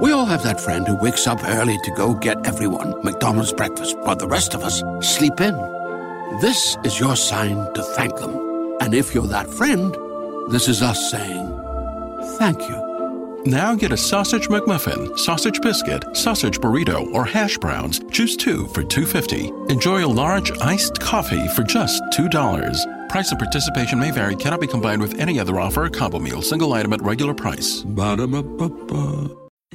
We all have that friend who wakes up early to go get everyone McDonald's breakfast while the rest of us sleep in. This is your sign to thank them. And if you're that friend, this is us saying thank you. Now get a sausage McMuffin, sausage biscuit, sausage burrito, or hash browns. Choose two for $2.50. Enjoy a large iced coffee for just $2. Price of participation may vary, cannot be combined with any other offer or combo meal, single item at regular price. Ba-da-ba-ba-ba.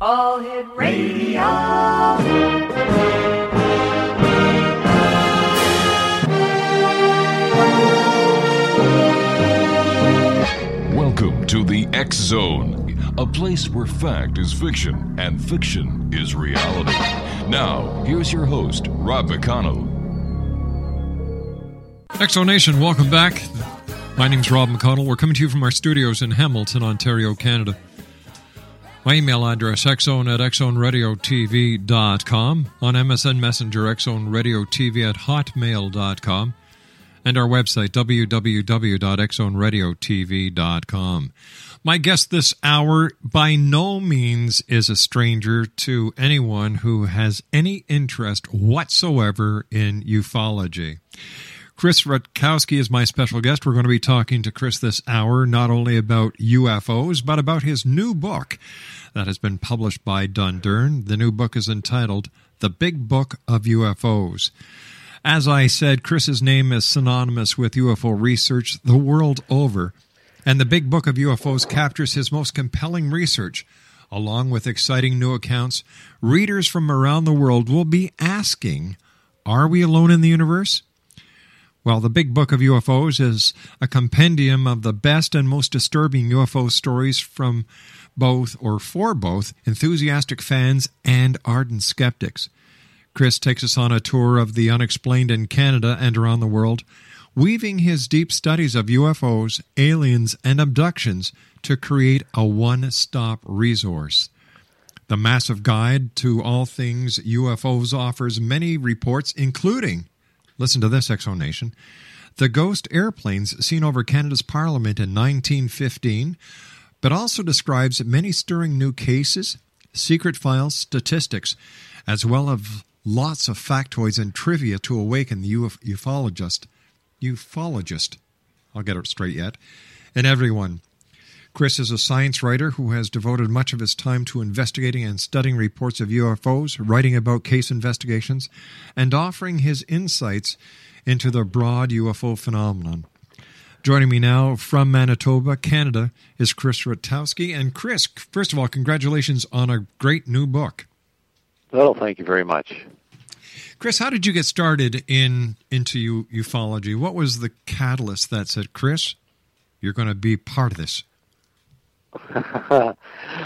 All Hit Radio. Welcome to the X Zone, a place where fact is fiction and fiction is reality. Now, here's your host, Rob McConnell. Exonation, welcome back. My name's Rob McConnell. We're coming to you from our studios in Hamilton, Ontario, Canada. My email address, xzone at xzoneradiotv.com, on MSN Messenger, xzoneradiotv at hotmail.com, and our website, www.xzoneradiotv.com. My guest this hour by no means is a stranger to anyone who has any interest whatsoever in ufology. Chris Rutkowski is my special guest. We're going to be talking to Chris this hour not only about UFOs, but about his new book that has been published by Dundurn. The new book is entitled The Big Book of UFOs. As I said, Chris's name is synonymous with UFO research the world over, and the Big Book of UFOs captures his most compelling research. Along with exciting new accounts, readers from around the world will be asking Are we alone in the universe? Well, the Big Book of UFOs is a compendium of the best and most disturbing UFO stories from both or for both enthusiastic fans and ardent skeptics. Chris takes us on a tour of the unexplained in Canada and around the world, weaving his deep studies of UFOs, aliens, and abductions to create a one stop resource. The massive guide to all things UFOs offers many reports, including Listen to this explanation. The ghost airplanes seen over Canada's Parliament in 1915, but also describes many stirring new cases, secret files, statistics, as well as lots of factoids and trivia to awaken the uf- ufologist. Ufologist. I'll get it straight yet. And everyone. Chris is a science writer who has devoted much of his time to investigating and studying reports of UFOs, writing about case investigations, and offering his insights into the broad UFO phenomenon. Joining me now from Manitoba, Canada, is Chris Rutkowski. And Chris, first of all, congratulations on a great new book. Well, thank you very much. Chris, how did you get started in into ufology? What was the catalyst that said, "Chris, you're going to be part of this"?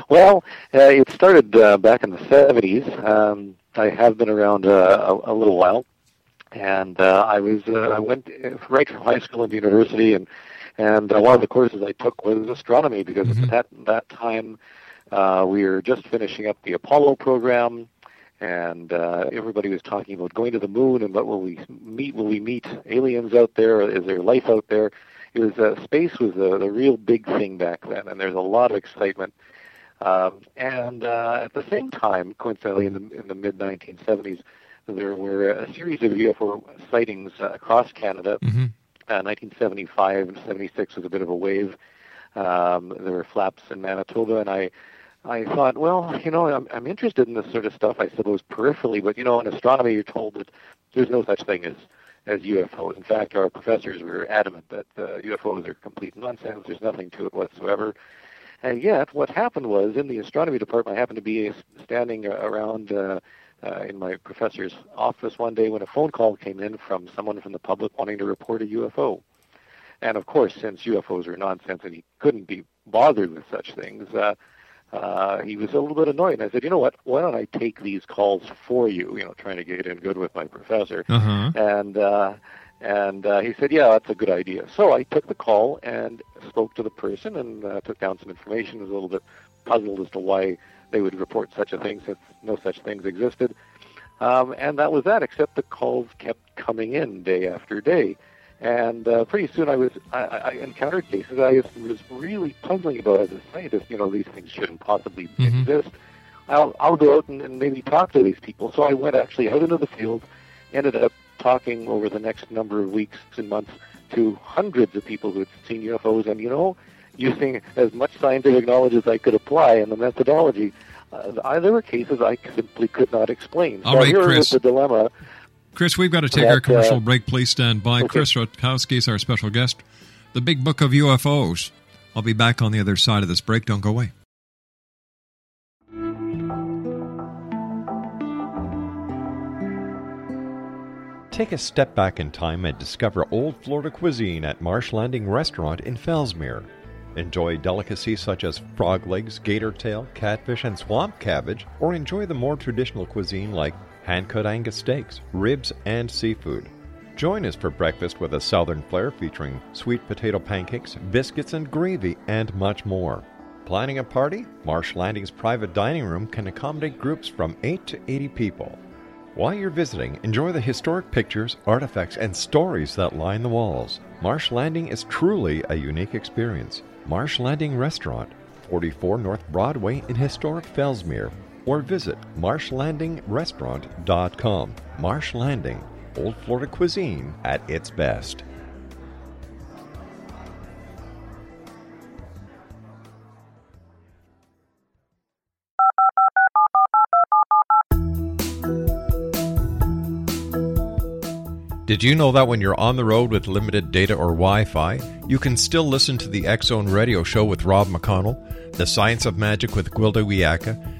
well, uh, it started uh, back in the 70s. Um, I have been around uh, a, a little while, and uh, I was uh, I went uh, right from high school into university, and and uh, one of the courses I took was astronomy because Mhm. at that that time uh, we were just finishing up the Apollo program. And uh, everybody was talking about going to the moon and what will we meet? Will we meet aliens out there? Is there life out there? It was uh, space was the, the real big thing back then, and there's a lot of excitement. Um, and uh, at the same time, coincidentally, in the, in the mid 1970s, there were a series of UFO sightings uh, across Canada. Mm-hmm. Uh, 1975 and 76 was a bit of a wave. Um, there were flaps in Manitoba, and I, I thought, well, you know, I'm, I'm interested in this sort of stuff. I suppose peripherally, but you know, in astronomy, you're told that there's no such thing as as UFOs. In fact, our professors were adamant that uh, UFOs are complete nonsense. There's nothing to it whatsoever. And yet, what happened was in the astronomy department, I happened to be standing around uh, uh, in my professor's office one day when a phone call came in from someone from the public wanting to report a UFO. And of course, since UFOs are nonsense and he couldn't be bothered with such things, uh, uh, he was a little bit annoyed. And I said, you know what? Why don't I take these calls for you? You know, trying to get in good with my professor. Uh-huh. And uh, and uh, he said, yeah, that's a good idea. So I took the call and spoke to the person and uh, took down some information. I was a little bit puzzled as to why they would report such a thing since no such things existed. Um, and that was that, except the calls kept coming in day after day. And uh, pretty soon I was I, I encountered cases I was, really puzzling about as a scientist. You know, these things shouldn't possibly Mhm. exist. I'll I'll go out and, and maybe talk to these people. So I went actually out into the field, ended up talking over the next number of weeks and months to hundreds of people who had seen UFOs, and you know, using as much scientific knowledge as I could apply and the methodology. Uh, I, there were cases I simply could not explain. All so right, here Chris. was the dilemma. Chris, we've got to take That, our commercial uh, break. Please stand by. okay. Chris Rutkowski is our special guest. The Big Book of UFOs. I'll be back on the other side of this break. Don't go away. Take a step back in time and discover old Florida cuisine at Marsh Landing Restaurant in Fellsmere. Enjoy delicacies such as frog legs, gator tail, catfish, and swamp cabbage, or enjoy the more traditional cuisine like hand cut Angus steaks, ribs, and seafood. Join us for breakfast with a southern flair featuring sweet potato pancakes, biscuits, and gravy, and much more. Planning a party? Marsh Landing's private dining room can accommodate groups from 8 to 80 people. While you're visiting, enjoy the historic pictures, artifacts, and stories that line the walls. Marsh Landing is truly a unique experience. Marsh Landing Restaurant, 44 North Broadway in historic Fellsmere, or visit marshlandingrestaurant.com. Marsh Landing, Old Florida cuisine at its best. Did you know that when you're on the road with limited data or Wi Fi, you can still listen to the Zone radio show with Rob McConnell, The Science of Magic with Gwilda Wiyaka,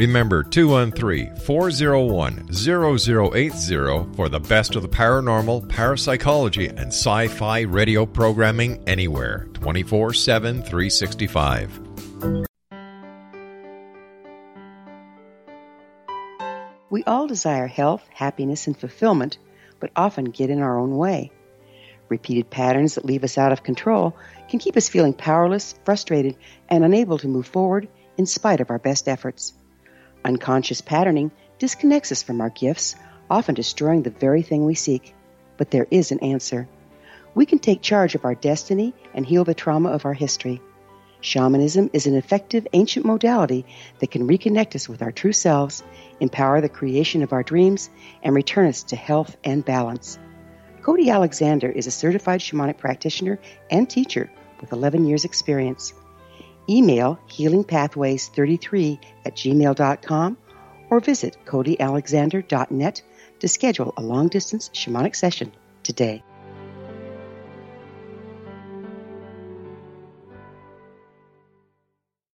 Remember 213 401 0080 for the best of the paranormal, parapsychology, and sci fi radio programming anywhere 24 7 365. We all desire health, happiness, and fulfillment, but often get in our own way. Repeated patterns that leave us out of control can keep us feeling powerless, frustrated, and unable to move forward in spite of our best efforts. Unconscious patterning disconnects us from our gifts, often destroying the very thing we seek. But there is an answer. We can take charge of our destiny and heal the trauma of our history. Shamanism is an effective ancient modality that can reconnect us with our true selves, empower the creation of our dreams, and return us to health and balance. Cody Alexander is a certified shamanic practitioner and teacher with 11 years' experience. Email healingpathways33 at gmail.com or visit codyalexander.net to schedule a long distance shamanic session today.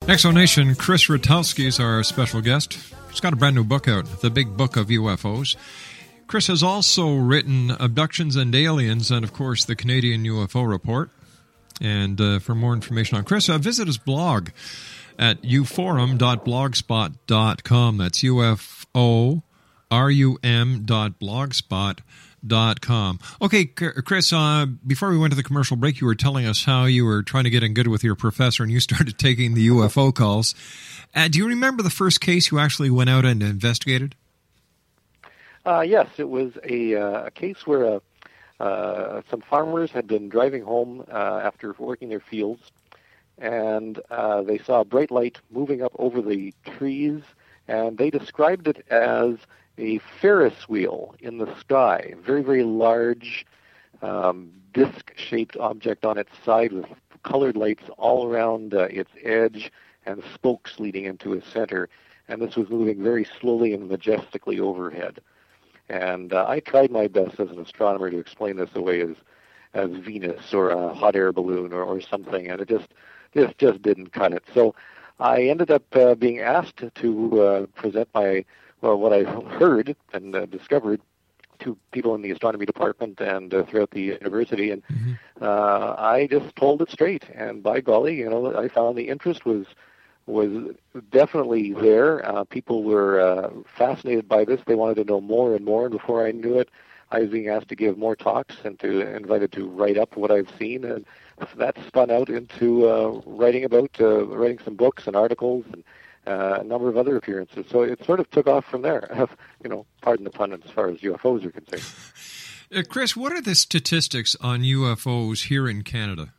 Exonation, Chris Rutkowski is our special guest. He's got a brand new book out, The Big Book of UFOs. Chris has also written Abductions and Aliens and, of course, the Canadian UFO Report. And uh, for more information on Chris, uh, visit his blog at uforum.blogspot.com. That's U-F-O-R-U-M dot blogspot dot com. Okay, Chris, uh, before we went to the commercial break, you were telling us how you were trying to get in good with your professor and you started taking the UFO calls. Uh, do you remember the first case you actually went out and investigated? Uh, yes, it was a, uh, a case where a, uh, some farmers had been driving home uh, after working their fields, and uh, they saw a bright light moving up over the trees, and they described it as a Ferris wheel in the sky, very, very large, um, disc-shaped object on its side with colored lights all around uh, its edge and spokes leading into its center. And this was moving very slowly and majestically overhead. And uh, I tried my best as an astronomer to explain this away as as Venus or a hot air balloon or, or something, and it just just just didn't cut it. So I ended up uh, being asked to uh, present my well what I heard and uh, discovered to people in the astronomy department and uh, throughout the university, and Mm-hmm. uh, I just told it straight. And by golly, you know, I found the interest was was definitely there. Uh, people were uh, fascinated by this. They wanted to know more and more. And before I knew it, I was being asked to give more talks and to invited to write up what I've seen, and that spun out into uh, writing about uh, writing some books and articles and uh, a number of other appearances. So it sort of took off from there. you know, pardon the pun as far as UFOs are concerned. Uh, Chris, what are the statistics on UFOs here in Canada?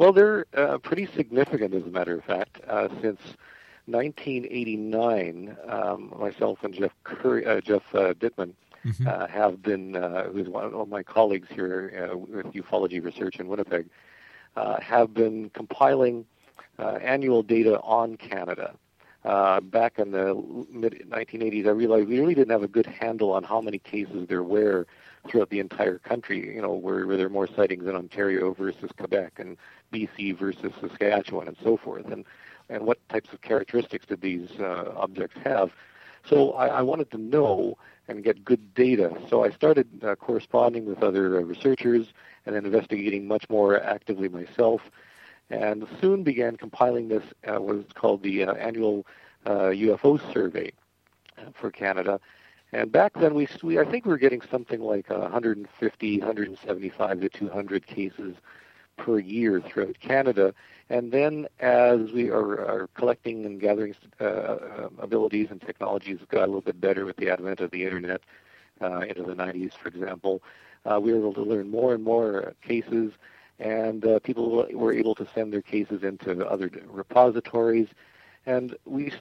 Well, they're uh, pretty significant, as a matter of fact. Uh, since 1989, um, myself and Jeff Curry, uh, Geoff uh, Dittman Mm-hmm. uh, have been, uh, who's one of my colleagues here uh, with ufology research in Winnipeg, uh, have been compiling uh, annual data on Canada. Uh, back in the mid 1980s, I realized we really didn't have a good handle on how many cases there were throughout the entire country. You know, where, where there are more sightings in Ontario versus Quebec and BC versus Saskatchewan and so forth, and and what types of characteristics did these uh, objects have? So I, I wanted to know and get good data. So I started uh, corresponding with other uh, researchers and then investigating much more actively myself, and soon began compiling this uh, what is called the uh, annual uh, UFO survey for Canada. And back then, we, we I think we were getting something like 150, 175 to 200 cases per year throughout Canada. And then, as we are, are collecting and gathering uh, uh, abilities and technologies got a little bit better with the advent of the internet uh, into the 90s, for example, uh, we were able to learn more and more cases, and uh, people were able to send their cases into other repositories. And we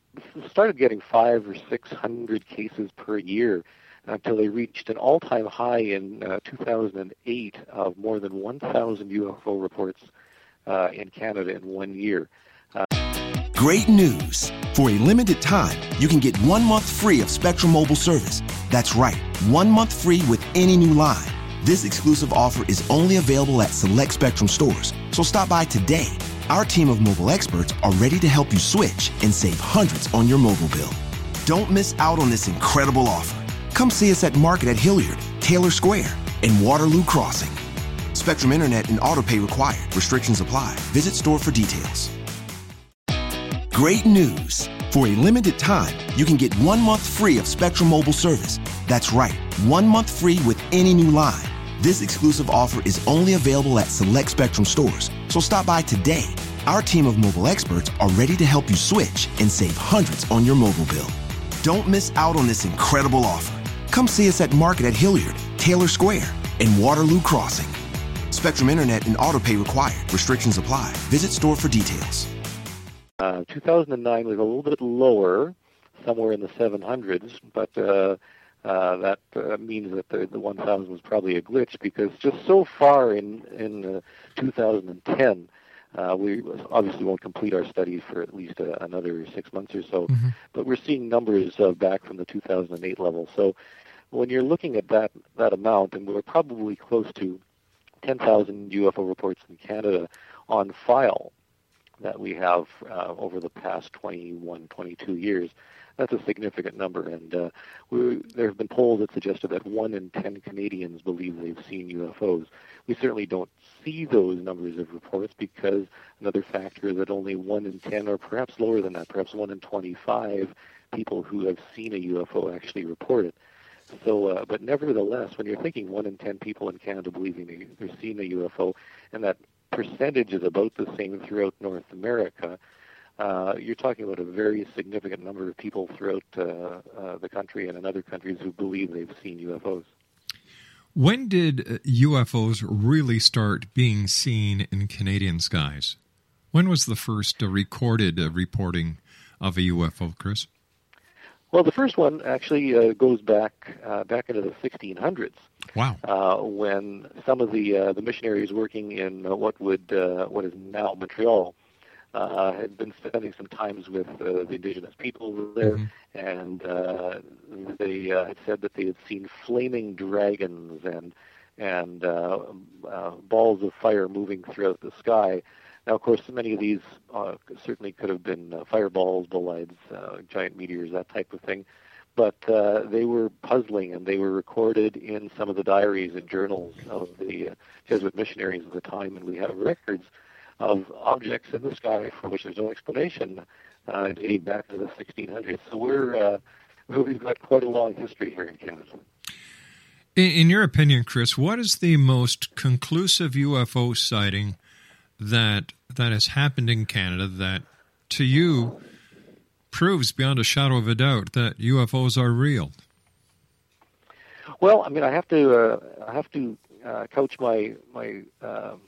started getting five or six hundred cases per year until they reached an all-time high in uh, 2008 of more than 1,000 UFO reports uh, in Canada in one year. Uh, Great news! For a limited time, you can get one month free of Spectrum Mobile service. That's right, one month free with any new line. This exclusive offer is only available at select Spectrum stores, so stop by today. Our team of mobile experts are ready to help you switch and save hundreds on your mobile bill. Don't miss out on this incredible offer. Come see us at Market at Hilliard, Taylor Square, and Waterloo Crossing. Spectrum Internet and autopay required. Restrictions apply. Visit store for details. Great news! For a limited time, you can get one month free of Spectrum Mobile service. That's right, one month free with any new line. This exclusive offer is only available at select Spectrum stores, so stop by today. Our team of mobile experts are ready to help you switch and save hundreds on your mobile bill. Don't miss out on this incredible offer. Come see us at Market at Hilliard, Taylor Square, and Waterloo Crossing. Spectrum Internet and autopay required. Restrictions apply. Visit store for details. Uh, 2009 was a little bit lower, somewhere in the 700s, but uh, uh, that uh, means that the, the 1000 was probably a glitch because just so far in in uh, 2010, uh, we obviously won't complete our study for at least uh, another six months or so, Mm-hmm. but we're seeing numbers uh, back from the 2008 level. So when you're looking at that that amount, and we're probably close to 10,000 UFO reports in Canada on file that we have uh, over the past 21, 22 years. That's a significant number, and uh, we, there have been polls that suggested that one in 10 Canadians believe they've seen UFOs. We certainly don't see those numbers of reports because another factor is that only one in 10, or perhaps lower than that, perhaps one in 25 people who have seen a UFO actually report it. So, uh, but nevertheless, when you're thinking one in 10 people in Canada believing they, they're seeing a UFO, and that percentage is about the same throughout North America, uh, you're talking about a very significant number of people throughout uh, uh, the country and in other countries who believe they've seen UFOs. When did uh, UFOs really start being seen in Canadian skies? When was the first uh, recorded uh, reporting of a UFO, Chris? Well, the first one actually uh, goes back uh, back into the 1600s. Wow! Uh, when some of the uh, the missionaries working in uh, what would uh, what is now Montreal uh, had been spending some times with uh, the indigenous people there, Mm-hmm. and uh, they uh, had said that they had seen flaming dragons and and uh, uh, balls of fire moving throughout the sky. Now, of course, many of these uh, certainly could have been uh, fireballs, bolides, uh, giant meteors, that type of thing. But uh, they were puzzling, and they were recorded in some of the diaries and journals of the uh, Jesuit missionaries of the time, and we have records of objects in the sky for which there's no explanation uh, dating back to the 1600s. So we're uh, we've got quite a long history here in Canada. In, in your opinion, Chris, what is the most conclusive UFO sighting that that has happened in Canada that, to you, proves beyond a shadow of a doubt that UFOs are real? Well, I mean, I have to uh, I have to uh, couch my my um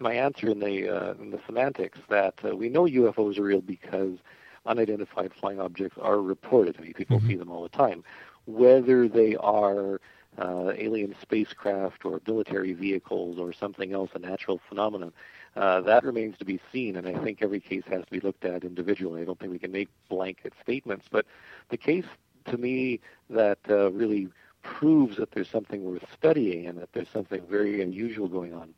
my answer in the uh, in the semantics that uh, we know UFOs are real because unidentified flying objects are reported. I mean, people see them all the time. Whether they are uh, alien spacecraft or military vehicles or something else, a natural phenomenon, uh, that remains to be seen. And I think every case has to be looked at individually. I don't think we can make blanket statements. But the case to me that uh, really proves that there's something worth studying and that there's something very unusual going on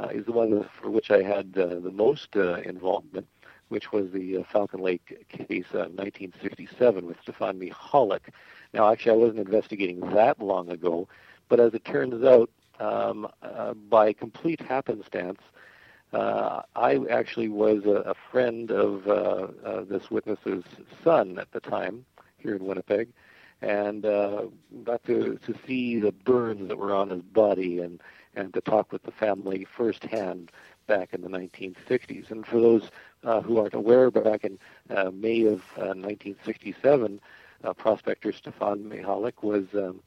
uh, is the one for which I had uh, the most uh, involvement, which was the uh, Falcon Lake case uh, 1967 with Stefan Michalak. Now, actually, I wasn't investigating that long ago, but as it turns out, um, uh, by complete happenstance, uh, I actually was a, a friend of this witness's son at the time here in Winnipeg, and got to to see the burns that were on his body and and to talk with the family firsthand back in the 1960s. And for those uh, who aren't aware, back in uh, May of uh, 1967, uh, prospector Stefan Michalak was um,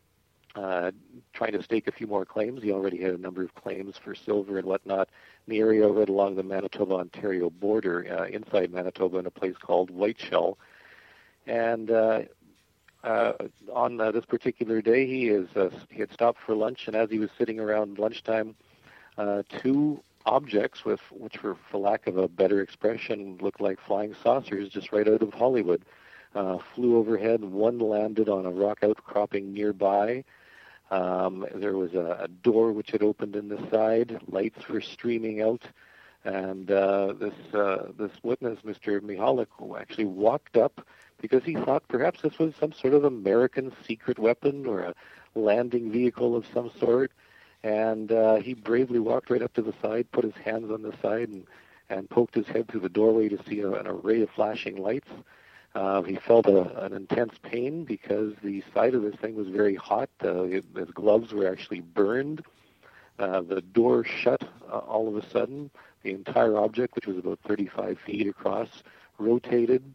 uh, trying to stake a few more claims. He already had a number of claims for silver and whatnot in the area right along the Manitoba-Ontario border, uh, inside Manitoba, in a place called Whiteshell. And uh, on uh, this particular day, he is uh, he had stopped for lunch, and as he was sitting around lunchtime, uh, two objects, with which were, for lack of a better expression, looked like flying saucers, just right out of Hollywood, uh, flew overhead. One landed on a rock outcropping nearby. Um, there was a, a door which had opened in the side. Lights were streaming out, and uh, this uh, this witness, Mr. Michalak, actually walked up because he thought perhaps this was some sort of American secret weapon or a landing vehicle of some sort. And uh, he bravely walked right up to the side, put his hands on the side, and, and poked his head through the doorway to see a, an array of flashing lights. Uh, he felt a, an intense pain because the side of this thing was very hot. Uh, it, his gloves were actually burned. Uh, the door shut uh, all of a sudden. The entire object, which was about 35 feet across, rotated.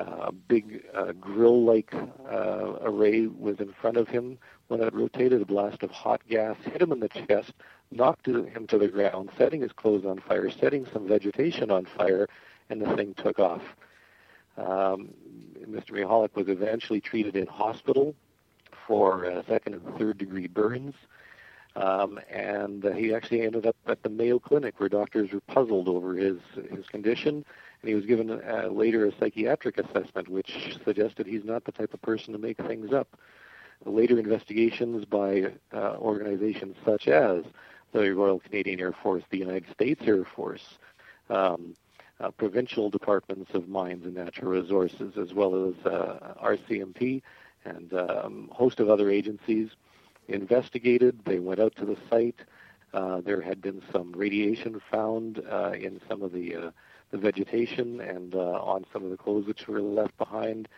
Uh, a big uh, grill-like uh, array was in front of him. When it rotated, a blast of hot gas hit him in the chest, knocked him to the ground, setting his clothes on fire, setting some vegetation on fire, and the thing took off. Um, Mr. Michalak was eventually treated in hospital for uh, second and third degree burns. Um, and uh, he actually ended up at the Mayo Clinic where doctors were puzzled over his his condition, and he was given later a psychiatric assessment, which suggested he's not the type of person to make things up. Later investigations by uh, organizations such as the Royal Canadian Air Force, the United States Air Force, um, uh, provincial departments of mines and natural resources, as well as uh, RCMP and um, a host of other agencies investigated. They went out to the site. Uh, there had been some radiation found uh, in some of the the vegetation and uh, on some of the clothes which were left behind.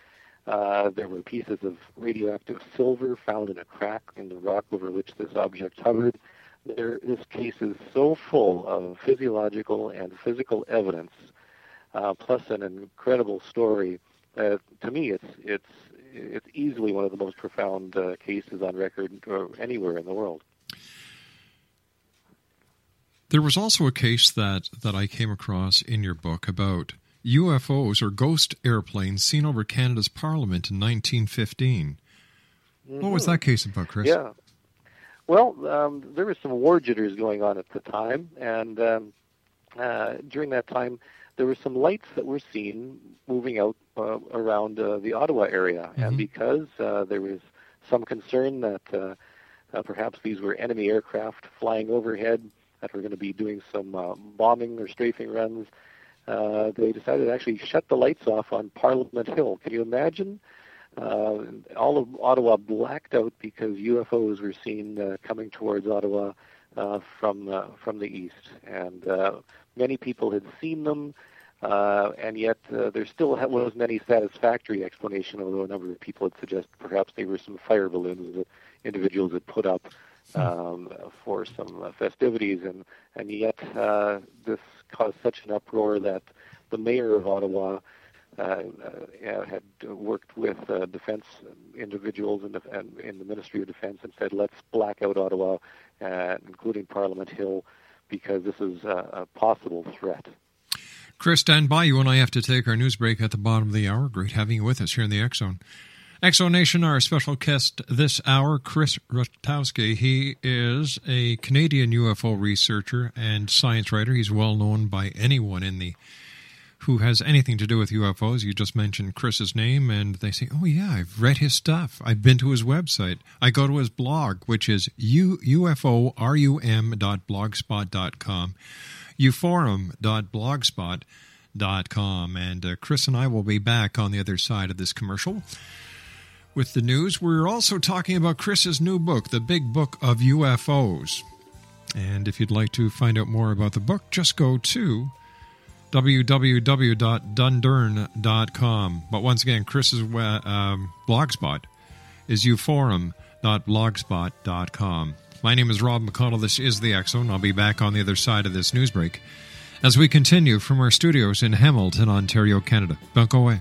Uh, there were pieces of radioactive silver found in a crack in the rock over which this object hovered. There, this case is so full of physiological and physical evidence, uh, plus an incredible story. To me, it's it's it's easily one of the most profound uh, cases on record anywhere in the world. There was also a case that, that I came across in your book about UFOs or ghost airplanes seen over Canada's Parliament in 1915. Mm-hmm. What was that case about, Chris? Yeah. Well, um, there was some war jitters going on at the time, and um, uh, during that time, there were some lights that were seen moving out uh, around uh, the Ottawa area, mm-hmm. and because uh, there was some concern that uh, uh, perhaps these were enemy aircraft flying overhead that were going to be doing some uh, bombing or strafing runs, uh, they decided to actually shut the lights off on Parliament Hill. Can you imagine? Uh, all of Ottawa blacked out because UFOs were seen uh, coming towards Ottawa uh, from uh, from the east, and uh, many people had seen them. Uh, and yet, uh, there still wasn't any satisfactory explanation, although a number of people had suggested perhaps they were some fire balloons that individuals had put up um, for some uh, festivities, and and yet uh, this caused such an uproar that the mayor of Ottawa uh, uh, had worked with uh, defense individuals in the, and in the Ministry of Defense and said, let's black out Ottawa, uh, including Parliament Hill, because this is a, a possible threat. Chris, stand by. You and I have to take our news break at the bottom of the hour. Great having you with us here in the X Zone. Exonation, our special guest this hour, Chris Rutkowski. He is a Canadian UFO researcher and science writer. He's well known by anyone in the who has anything to do with UFOs. You just mentioned Chris's name, and they say, "Oh yeah, I've read his stuff. I've been to his website. I go to his blog, which is uforum.blogspot.com, uforum.blogspot.com." And uh, Chris and I will be back on the other side of this commercial with the news. We're also talking about Chris's new book, The Big Book of UFOs. And if you'd like to find out more about the book, just go to www.dundurn.com. But once again, Chris's um, blogspot is uforum.blogspot.com. My name is Rob McConnell. This is the Zone. I'll be back on the other side of this news break as we continue from our studios in Hamilton, Ontario, Canada. Don't go away.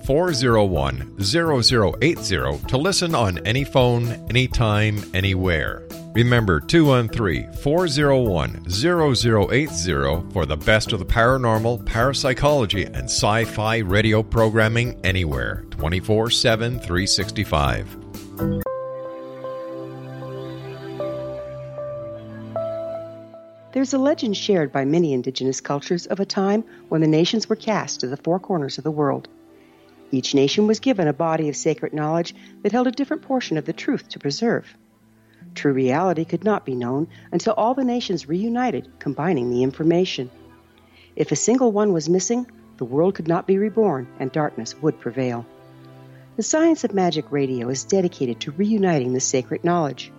401 0080 to listen on any phone, anytime, anywhere. Remember 213 401 0080 for the best of the paranormal, parapsychology, and sci fi radio programming anywhere 24 7 365. There's a legend shared by many indigenous cultures of a time when the nations were cast to the four corners of the world. Each nation was given a body of sacred knowledge that held a different portion of the truth to preserve. True reality could not be known until all the nations reunited, combining the information. If a single one was missing, the world could not be reborn and darkness would prevail. The Science of Magic Radio is dedicated to reuniting the sacred knowledge.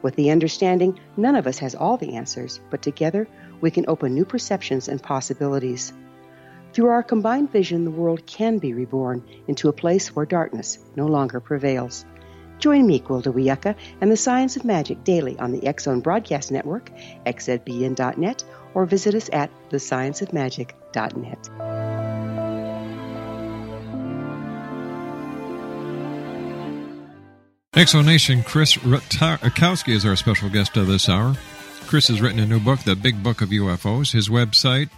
With the understanding, none of us has all the answers, but together we can open new perceptions and possibilities. Through our combined vision, the world can be reborn into a place where darkness no longer prevails. Join me, Gwilda Wiyaka, and the Science of Magic daily on the Zone Broadcast Network, xzbn.net, or visit us at thescienceofmagic.net. Exonation Chris Rutkowski is our special guest of this hour. Chris has written a new book, The Big Book of UFOs. His website,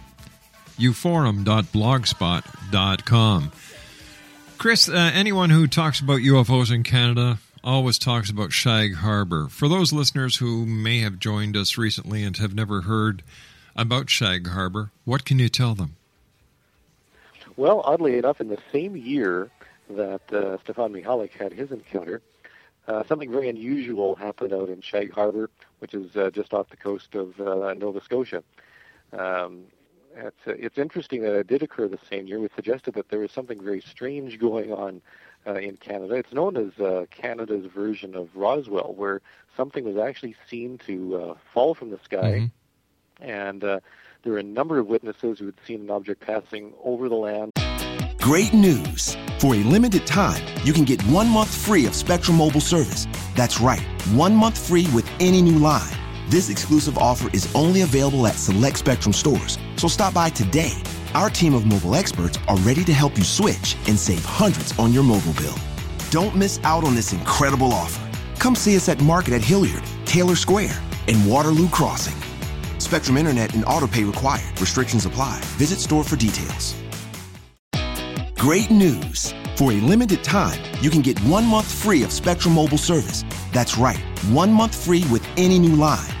uforum.blogspot.com. Chris, uh, anyone who talks about UFOs in Canada always talks about Shag Harbor. For those listeners who may have joined us recently and have never heard about Shag Harbor, what can you tell them? Well, oddly enough, in the same year that uh, Stefan Michalak had his encounter, uh, something very unusual happened out in Shag Harbor, which is uh, just off the coast of uh, Nova Scotia. Um, it's, uh, it's interesting that it did occur the same year. We suggested that there was something very strange going on uh, in Canada. It's known as uh, Canada's version of Roswell, where something was actually seen to uh, fall from the sky, mm-hmm. and uh, there were a number of witnesses who had seen an object passing over the land. Great news! For a limited time, you can get one month free of Spectrum Mobile service. That's right, one month free with any new line. This exclusive offer is only available at select Spectrum stores, so stop by today. Our team of mobile experts are ready to help you switch and save hundreds on your mobile bill. Don't miss out on this incredible offer. Come see us at Market at Hilliard, Taylor Square, and Waterloo Crossing. Spectrum Internet and autopay required. Restrictions apply. Visit store for details. Great news! For a limited time, you can get one month free of Spectrum Mobile service. That's right, one month free with any new line.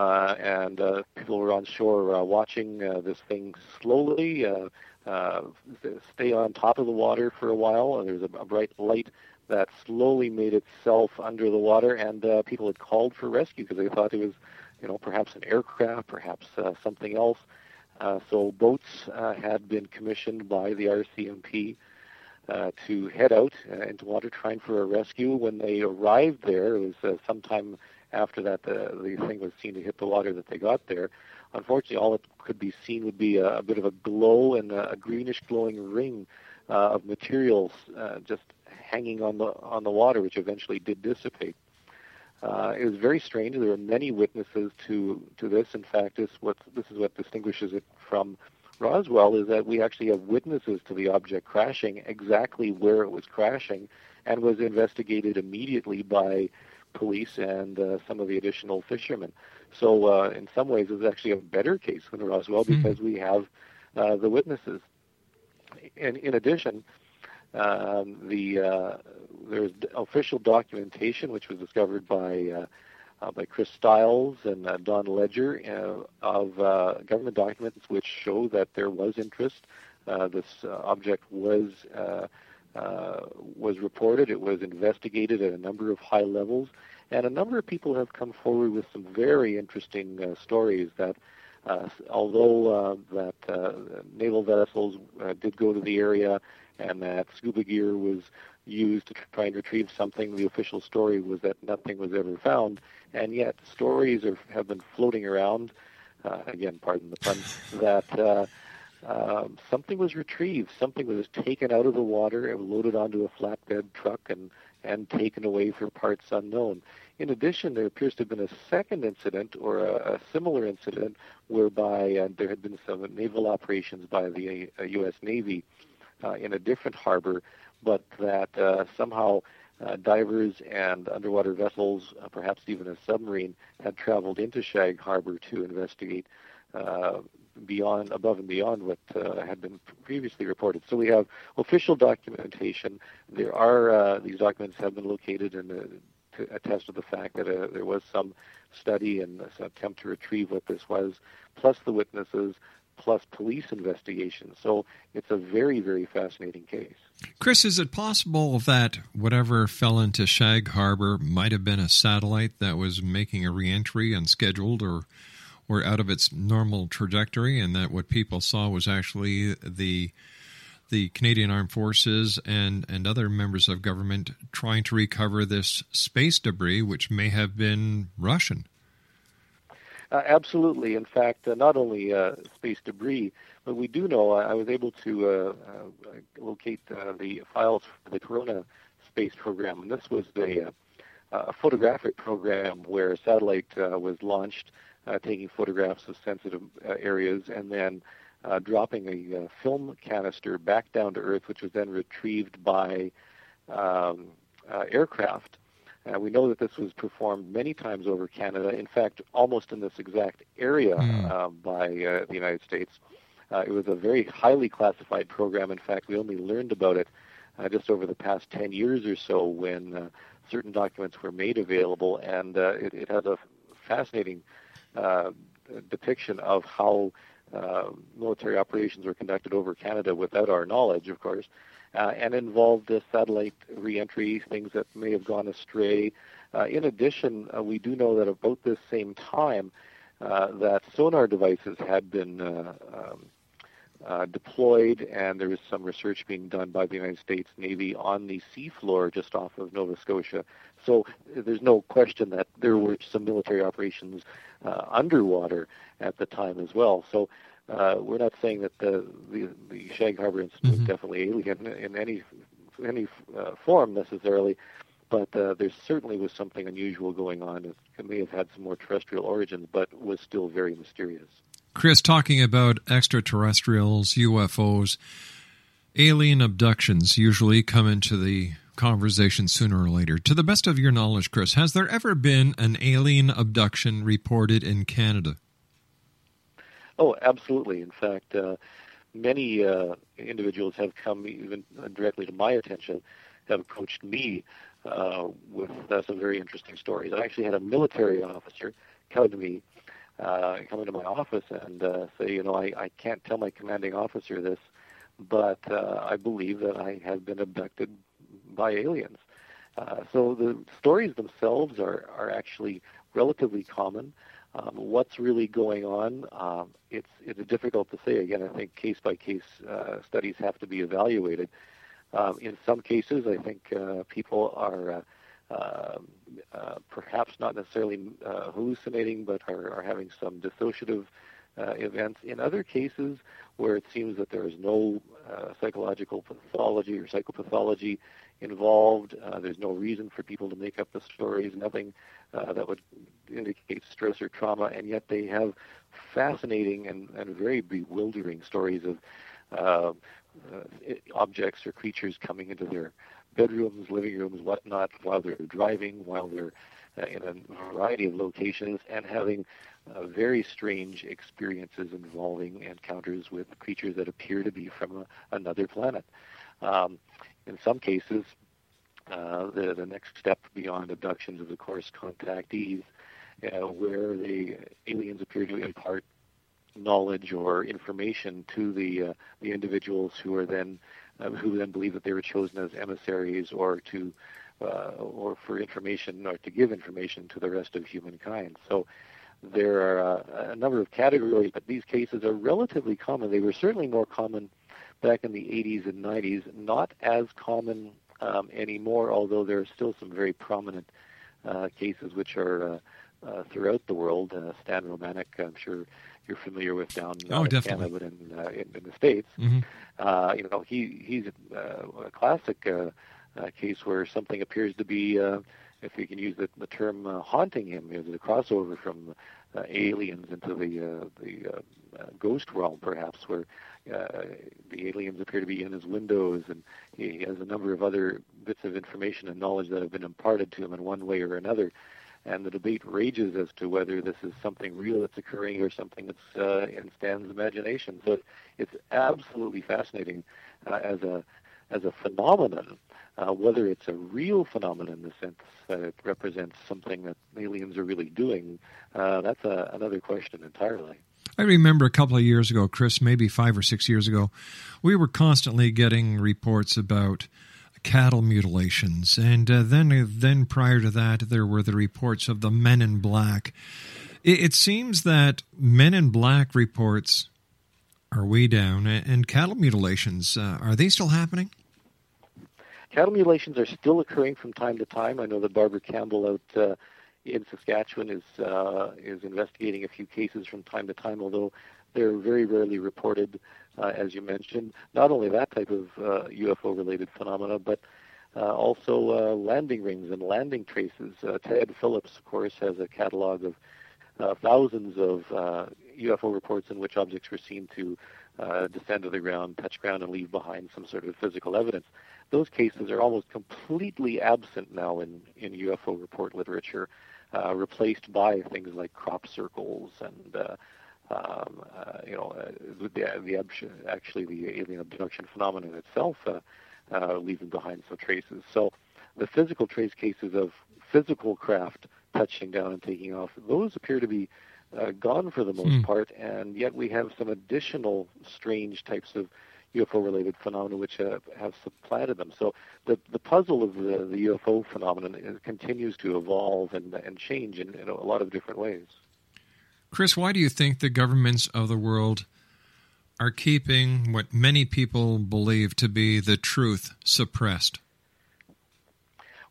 Uh, and uh, people were on shore uh, watching uh, this thing slowly uh, uh, stay on top of the water for a while. And there was a, a bright light that slowly made itself under the water, and uh, people had called for rescue because they thought it was, you know, perhaps an aircraft, perhaps uh, something else. Uh, so boats uh, had been commissioned by the RCMP uh, to head out uh, into water trying for a rescue. When they arrived there, it was uh, sometime after that the, the thing was seen to hit the water that they got there. Unfortunately, all that could be seen would be a, a bit of a glow and a, a greenish glowing ring uh, of materials uh, just hanging on the on the water, which eventually did dissipate. Uh, it was very strange. There were many witnesses to to this. In fact, this what this is what distinguishes it from Roswell is that we actually have witnesses to the object crashing exactly where it was crashing, and was investigated immediately by police and uh, some of the additional fishermen. So uh, in some ways, it's actually a better case than Roswell hmm. because we have uh, the witnesses. And in addition, um, the uh, there's official documentation which was discovered by uh, uh, by Chris Styles and uh, Don Ledger uh, of uh, government documents which show that there was interest. Uh, this uh, object was uh, was reported. It was investigated at a number of high levels, and a number of people have come forward with some very interesting uh, stories that. Uh, although uh, that uh, naval vessels did go to the area and that scuba gear was used to try and retrieve something, the official story was that nothing was ever found. And yet, stories are, have been floating around, again, pardon the pun, that um, something was retrieved, something was taken out of the water and loaded onto a flatbed truck and, and taken away for parts unknown. In addition, there appears to have been a second incident or a, a similar incident whereby uh, there had been some naval operations by the uh, U.S. Navy uh, in a different harbor, but that uh, somehow uh, divers and underwater vessels, uh, perhaps even a submarine, had traveled into Shag Harbor to investigate uh, beyond, above and beyond what uh, had been previously reported. So we have official documentation. There are uh, these documents have been located and attest to the fact that uh, there was some study and some attempt to retrieve what this was, plus the witnesses, plus police investigation. So it's a very, very fascinating case. Chris, is it possible that whatever fell into Shag Harbor might have been a satellite that was making a reentry unscheduled or or out of its normal trajectory, and that what people saw was actually the the Canadian Armed Forces and, and other members of government trying to recover this space debris, which may have been Russian? Uh, absolutely. In fact, uh, not only uh, space debris, but we do know I, was able to uh, uh, locate uh, the files for the Corona space program, and this was a, a photographic program where a satellite was launched, taking photographs of sensitive areas, and then dropping a film canister back down to Earth, which was then retrieved by um, aircraft. Uh, we know that this was performed many times over Canada, in fact, almost in this exact area mm. uh, by uh, the United States. Uh, it was a very highly classified program. In fact, we only learned about it uh, just over the past 10 years or so when uh, certain documents were made available, and it, it, has a fascinating depiction of how military operations were conducted over Canada without our knowledge, of course uh, and involved uh, satellite reentry, things that may have gone astray. Uh, in addition, uh, we do know that about this same time, uh, that sonar devices had been uh, um, uh, deployed, and there was some research being done by the United States Navy on the seafloor just off of Nova Scotia. So there's no question that there were some military operations uh, underwater at the time as well. So uh, we're not saying that the the, the Shag Harbor incident mm-hmm. was definitely alien in any any uh, form necessarily, but uh, there certainly was something unusual going on. It may have had some more terrestrial origins, but was still very mysterious. Chris, talking about extraterrestrials, UFOs, alien abductions usually come into the conversation sooner or later. To the best of your knowledge, Chris, has there ever been an alien abduction reported in Canada? Oh, absolutely. In fact, uh, many uh, individuals have come even directly to my attention, have approached me uh, with uh, some very interesting stories. I actually had a military officer come to me, uh, come into my office and uh, say, you know, I, I can't tell my commanding officer this, but uh, I believe that I have been abducted by aliens. Uh, so the stories themselves are, are actually relatively common. Um, what's really going on? Um, it's it's difficult to say. Again, I think case by case studies have to be evaluated. Um, in some cases, I think uh, people are um, uh, perhaps not necessarily uh, hallucinating, but are, are having some dissociative uh, events. In other cases, where it seems that there is no uh, psychological pathology or psychopathology involved, there's no reason for people to make up the stories. Nothing that would indicate stress or trauma, and yet they have fascinating and, and very bewildering stories of uh, objects or creatures coming into their bedrooms, living rooms, whatnot, while they're driving, while they're uh, in a variety of locations, and having uh, very strange experiences involving encounters with creatures that appear to be from a, another planet. Um, in some cases, uh, the, the next step beyond abductions is, of course, contactees, uh, where the aliens appear to impart knowledge or information to the uh, the individuals who are then uh, who then believe that they were chosen as emissaries or to uh, or for information or to give information to the rest of humankind. So there are uh, a number of categories, but these cases are relatively common. They were certainly more common back in the 80s and 90s, not as common um, anymore, although there are still some very prominent uh, cases which are uh, uh, throughout the world. Stan Romanek, I'm sure you're familiar with down oh, in Canada, but in, uh, in, in the states. Mm-hmm. Uh, you know, he he's uh, a classic uh, uh, case where something appears to be, uh, if we can use the, the term, uh, haunting him. There's a crossover from uh, aliens into the uh, the uh, uh, ghost realm, perhaps, where uh, the aliens appear to be in his windows, and he has a number of other bits of information and knowledge that have been imparted to him in one way or another. And the debate rages as to whether this is something real that's occurring or something that's uh, in Stan's imagination. So it's absolutely fascinating uh, as a as a phenomenon. Uh, whether it's a real phenomenon in the sense that it represents something that aliens are really doing, uh, that's a, another question entirely. I remember a couple of years ago, Chris, maybe five or six years ago, we were constantly getting reports about cattle mutilations, and uh, then then prior to that, there were the reports of the Men in Black. It, it seems that Men in Black reports are way down, and cattle mutilations uh, are they still happening? Cattle mutilations are still occurring from time to time. I know that Barbara Campbell out uh, in Saskatchewan is uh, is investigating a few cases from time to time, although they're very rarely reported, uh, as you mentioned. Not only that type of uh, UFO-related phenomena, but uh, also uh, landing rings and landing traces. Uh, Ted Phillips, of course, has a catalog of uh, thousands of uh, UFO reports in which objects were seen to uh, descend to the ground, touch ground, and leave behind some sort of physical evidence. Those cases are almost completely absent now in, in UFO report literature, uh, replaced by things like crop circles and uh, um, uh, you know uh, the, the actually the alien abduction phenomenon itself uh, uh, leaving behind some traces. So the physical trace cases of physical craft touching down and taking off, those appear to be uh, gone for the most Hmm. part, and yet we have some additional strange types of UFO-related phenomena which uh, have supplanted them. So the the puzzle of the, the UFO phenomenon continues to evolve and and change in, in a lot of different ways. Chris, why do you think the governments of the world are keeping what many people believe to be the truth suppressed?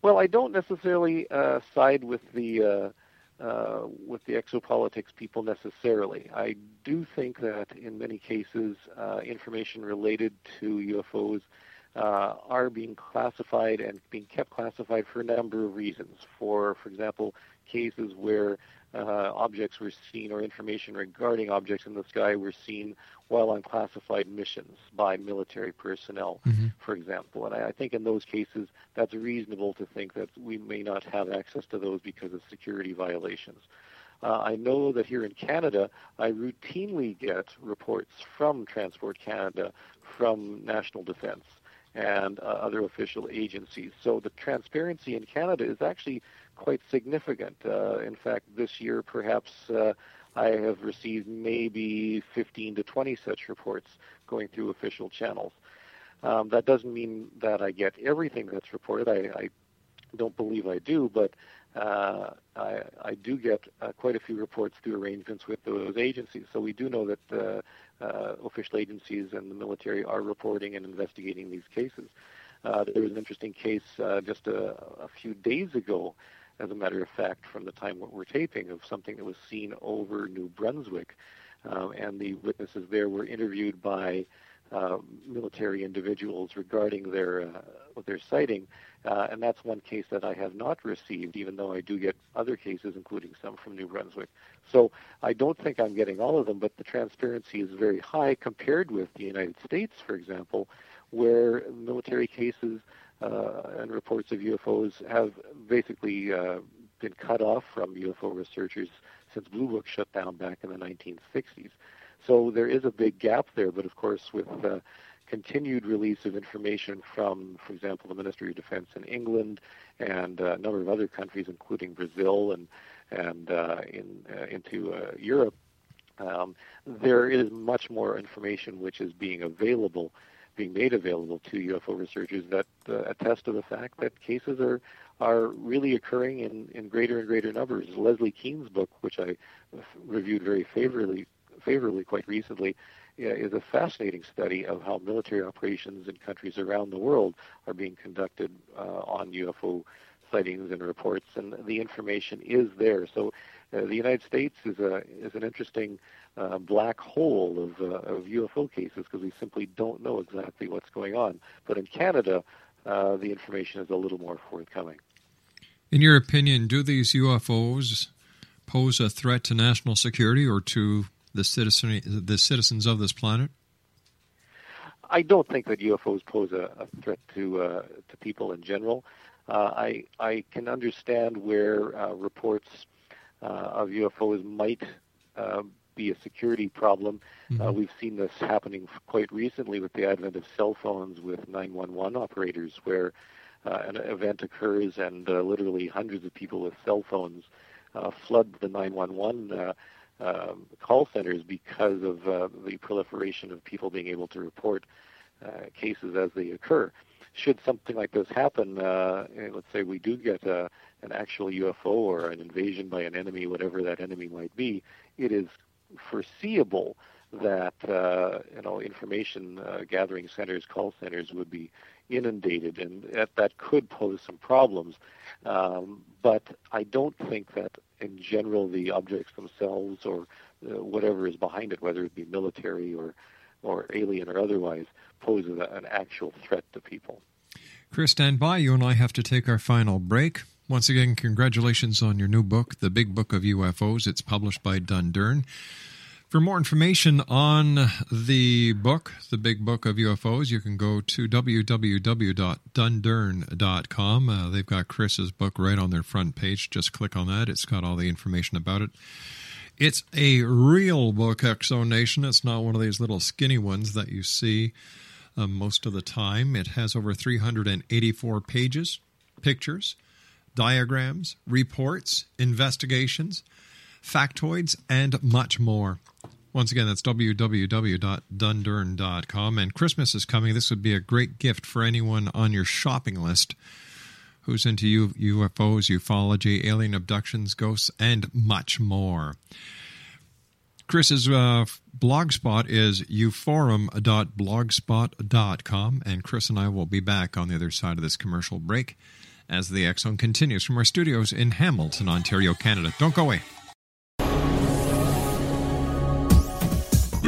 Well, I don't necessarily uh, side with the uh, uh, with the exopolitics people necessarily. I do think that in many cases, uh, information related to UFOs uh, are being classified and being kept classified for a number of reasons. For, for example, cases where uh, objects were seen or information regarding objects in the sky were seen while on classified missions by military personnel, for example. And I, I think in those cases, that's reasonable to think that we may not have access to those because of security violations. Uh, I know that here in Canada, I routinely get reports from Transport Canada, from National Defence, and uh, other official agencies. So the transparency in Canada is actually quite significant. Uh, in fact, this year, perhaps uh, I have received maybe 15 to 20 such reports going through official channels. Um, that doesn't mean that I get everything that's reported. I, I don't believe I do, but uh, I, I do get uh, quite a few reports through arrangements with those agencies. So we do know that uh, uh, official agencies and the military are reporting and investigating these cases. Uh, there was an interesting case uh, just a, a few days ago, as a matter of fact, from the time we're taping, of something that was seen over New Brunswick. Um, and the witnesses there were interviewed by military individuals regarding their uh, their sighting, uh, and that's one case that I have not received, even though I do get other cases, including some from New Brunswick. So I don't think I'm getting all of them, but the transparency is very high compared with the United States, for example, where military cases uh, and reports of UFOs have basically uh, been cut off from UFO researchers since Blue Book shut down back in the 1960s. So there is a big gap there, but of course, with uh, continued release of information from, for example, the Ministry of Defense in England and uh, a number of other countries, including Brazil and and uh, in uh, into uh, Europe, um, there is much more information which is being available, being made available to UFO researchers that uh, attest to the fact that cases are are really occurring in, in greater and greater numbers. Leslie Kean's book, which I reviewed very favorably favorably quite recently, is a fascinating study of how military operations in countries around the world are being conducted uh, on UFO sightings and reports, and the information is there. So, uh, the United States is a is an interesting uh, black hole of uh, of UFO cases because we simply don't know exactly what's going on. But in Canada, uh, the information is a little more forthcoming. In your opinion, do these UFOs pose a threat to national security or to the citizen the citizens of this planet? I don't think that UFOs pose a, a threat to uh, to people in general. Uh, I I can understand where uh, reports uh, of UFOs might uh, be a security problem. Uh, we've seen this happening quite recently with the advent of cell phones with 911 operators, where uh, an event occurs and uh, literally hundreds of people with cell phones uh, flood the 911 uh, um, call centers because of uh, the proliferation of people being able to report uh, cases as they occur. Should something like this happen, uh, let's say we do get uh, an actual UFO or an invasion by an enemy, whatever that enemy might be, it is foreseeable that uh, you know information uh, gathering centers, call centers would be inundated, and that, that could pose some problems. Um, but I don't think that, in general, the objects themselves or uh, whatever is behind it, whether it be military or or alien or otherwise, poses a, an actual threat to people. Chris, stand by. You and I have to take our final break. Once again, congratulations on your new book, The Big Book of UFOs. It's published by Dundurn. For more information on the book, The Big Book of UFOs, you can go to www.dundurn.com. Uh, they've got Chris's book right on their front page. Just click on that, it's got all the information about it. It's a real book, Zone Nation. It's not one of these little skinny ones that you see uh, most of the time. It has over 384 pages, pictures, diagrams, reports, investigations, factoids, and much more. Once again, that's www.dundurn.com. And Christmas is coming. This would be a great gift for anyone on your shopping list who's into UFOs, ufology, alien abductions, ghosts, and much more. Chris's uh, blog spot is uforum.blogspot.com, and Chris and I will be back on the other side of this commercial break as the Zone continues from our studios in Hamilton, Ontario, Canada. Don't go away.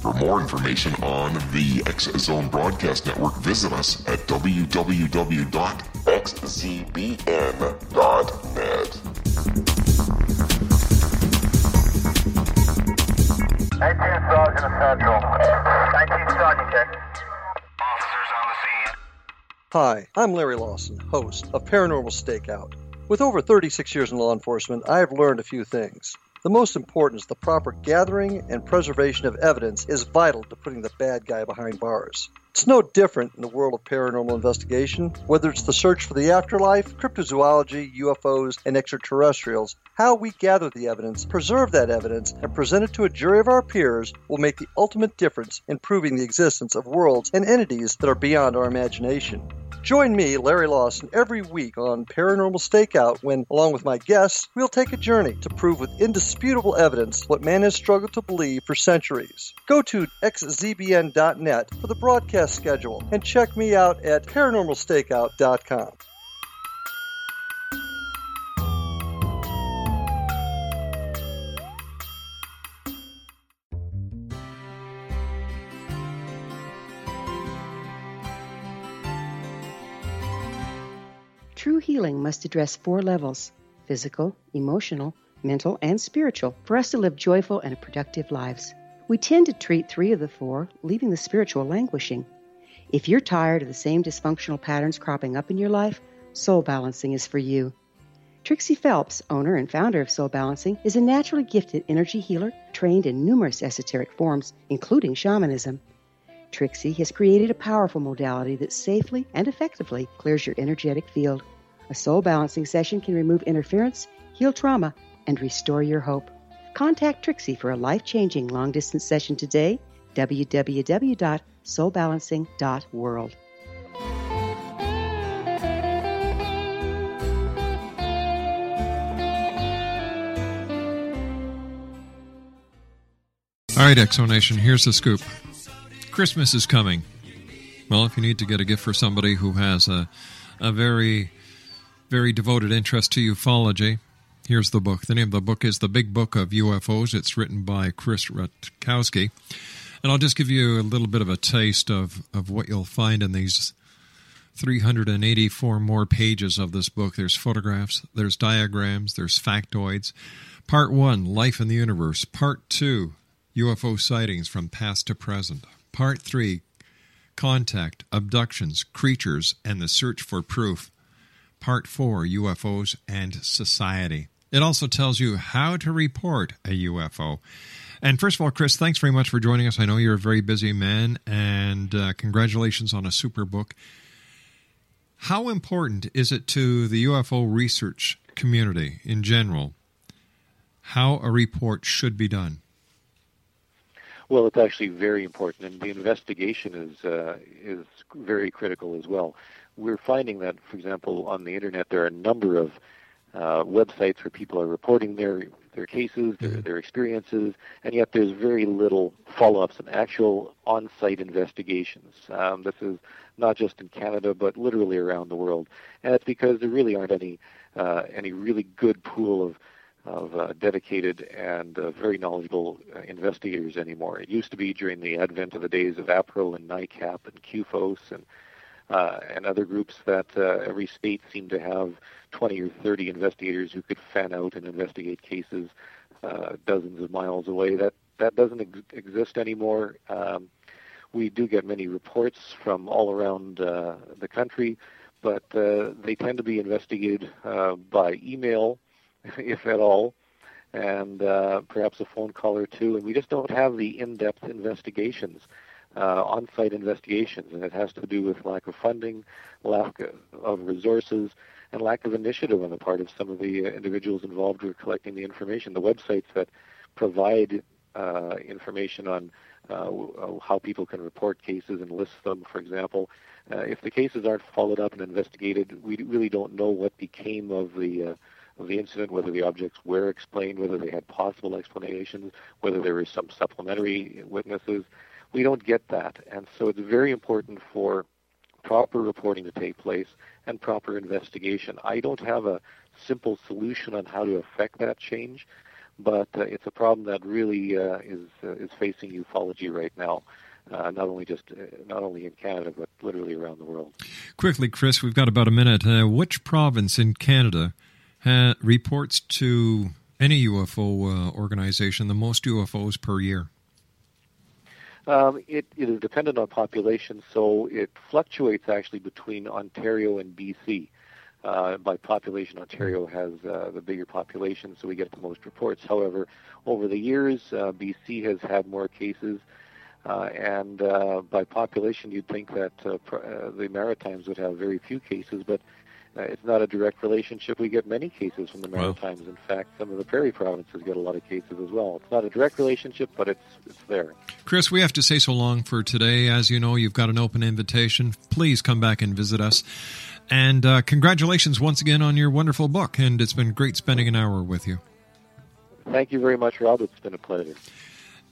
For more information on the X Zone Broadcast Network, visit us at www.xzbn.net. 19 Sergeant Central. 19 Sergeant check. Hi, I'm Larry Lawson, host of Paranormal Stakeout. With over 36 years in law enforcement, I have learned a few things. The most important is the proper gathering and preservation of evidence is vital to putting the bad guy behind bars. It's no different in the world of paranormal investigation, whether it's the search for the afterlife, cryptozoology, UFOs, and extraterrestrials. How we gather the evidence, preserve that evidence, and present it to a jury of our peers will make the ultimate difference in proving the existence of worlds and entities that are beyond our imagination. Join me, Larry Lawson, every week on Paranormal Stakeout when, along with my guests, we'll take a journey to prove with indisputable evidence what man has struggled to believe for centuries. Go to xzbn.net for the broadcast schedule and check me out at paranormalstakeout.com. True healing must address four levels physical, emotional, mental, and spiritual for us to live joyful and productive lives. We tend to treat three of the four, leaving the spiritual languishing. If you're tired of the same dysfunctional patterns cropping up in your life, soul balancing is for you. Trixie Phelps, owner and founder of Soul Balancing, is a naturally gifted energy healer trained in numerous esoteric forms, including shamanism. Trixie has created a powerful modality that safely and effectively clears your energetic field. A soul balancing session can remove interference, heal trauma, and restore your hope. Contact Trixie for a life changing long distance session today. www.soulbalancing.world. All right, X Zone Nation, here's the scoop. Christmas is coming. Well, if you need to get a gift for somebody who has a, a very, very devoted interest to ufology, here's the book. The name of the book is The Big Book of UFOs. It's written by Chris Rutkowski. And I'll just give you a little bit of a taste of, of what you'll find in these 384 more pages of this book. There's photographs, there's diagrams, there's factoids. Part 1 Life in the Universe. Part 2 UFO sightings from past to present. Part 3 Contact, Abductions, Creatures, and the Search for Proof. Part 4 UFOs and Society. It also tells you how to report a UFO. And first of all, Chris, thanks very much for joining us. I know you're a very busy man, and uh, congratulations on a super book. How important is it to the UFO research community in general how a report should be done? Well, it's actually very important, and the investigation is uh, is very critical as well. We're finding that, for example, on the internet, there are a number of uh, websites where people are reporting their their cases, their, their experiences, and yet there's very little follow-ups and actual on-site investigations. Um, this is not just in Canada, but literally around the world, and it's because there really aren't any uh, any really good pool of of uh, dedicated and uh, very knowledgeable uh, investigators anymore. It used to be during the advent of the days of APRO and NICAP and CUFOS and uh, and other groups that uh, every state seemed to have 20 or 30 investigators who could fan out and investigate cases uh, dozens of miles away. That that doesn't ex- exist anymore. Um, we do get many reports from all around uh, the country, but uh, they tend to be investigated uh, by email, if at all, and perhaps a phone call or two. And we just don't have the in-depth investigations uh, on-site investigations, and it has to do with lack of funding, lack of resources, and lack of initiative on the part of some of the uh, individuals involved who are collecting the information. The websites that provide uh, information on uh, how people can report cases and list them, for example, uh, if the cases aren't followed up and investigated, we really don't know what became of the uh, of the incident, whether the objects were explained, whether they had possible explanations, whether there were some supplementary witnesses we don't get that. And so it's very important for proper reporting to take place and proper investigation. I don't have a simple solution on how to affect that change, but uh, it's a problem that really uh, is uh, is facing ufology right now. Uh, not only just uh, not only in Canada, but literally around the world. Quickly, Chris, we've got about a minute. Uh, which province in Canada reports to any UFO organization the most UFOs per year? Um, it, it is dependent on population, so it fluctuates actually between Ontario and BC. Uh, by population, Ontario has uh, the bigger population, so we get the most reports. However, over the years, uh, BC has had more cases, uh, and uh, by population, you'd think that uh, pr- the Maritimes would have very few cases, but uh, it's not a direct relationship. We get many cases from the Maritimes. In fact, some of the prairie provinces get a lot of cases as well. It's not a direct relationship, but it's it's there. Chris, we have to say so long for today. As you know, you've got an open invitation. Please come back and visit us. And uh, congratulations once again on your wonderful book. And it's been great spending an hour with you. Thank you very much, Rob. It's been a pleasure.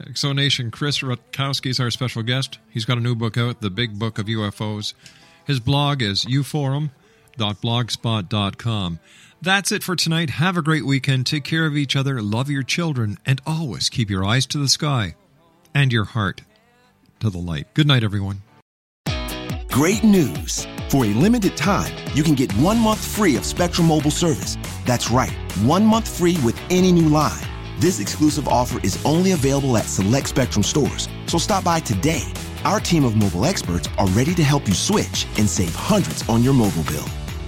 X Zone Nation Chris Rutkowski is our special guest. He's got a new book out, The Big Book of UFOs. His blog is uforum blogspot.com. That's it for tonight. Have a great weekend. Take care of each other, love your children, and always keep your eyes to the sky and your heart to the light. Good night, everyone. Great news! For a limited time, you can get one month free of Spectrum Mobile service. That's right, one month free with any new line. This exclusive offer is only available at select Spectrum stores, so stop by today. Our team of mobile experts are ready to help you switch and save hundreds on your mobile bill.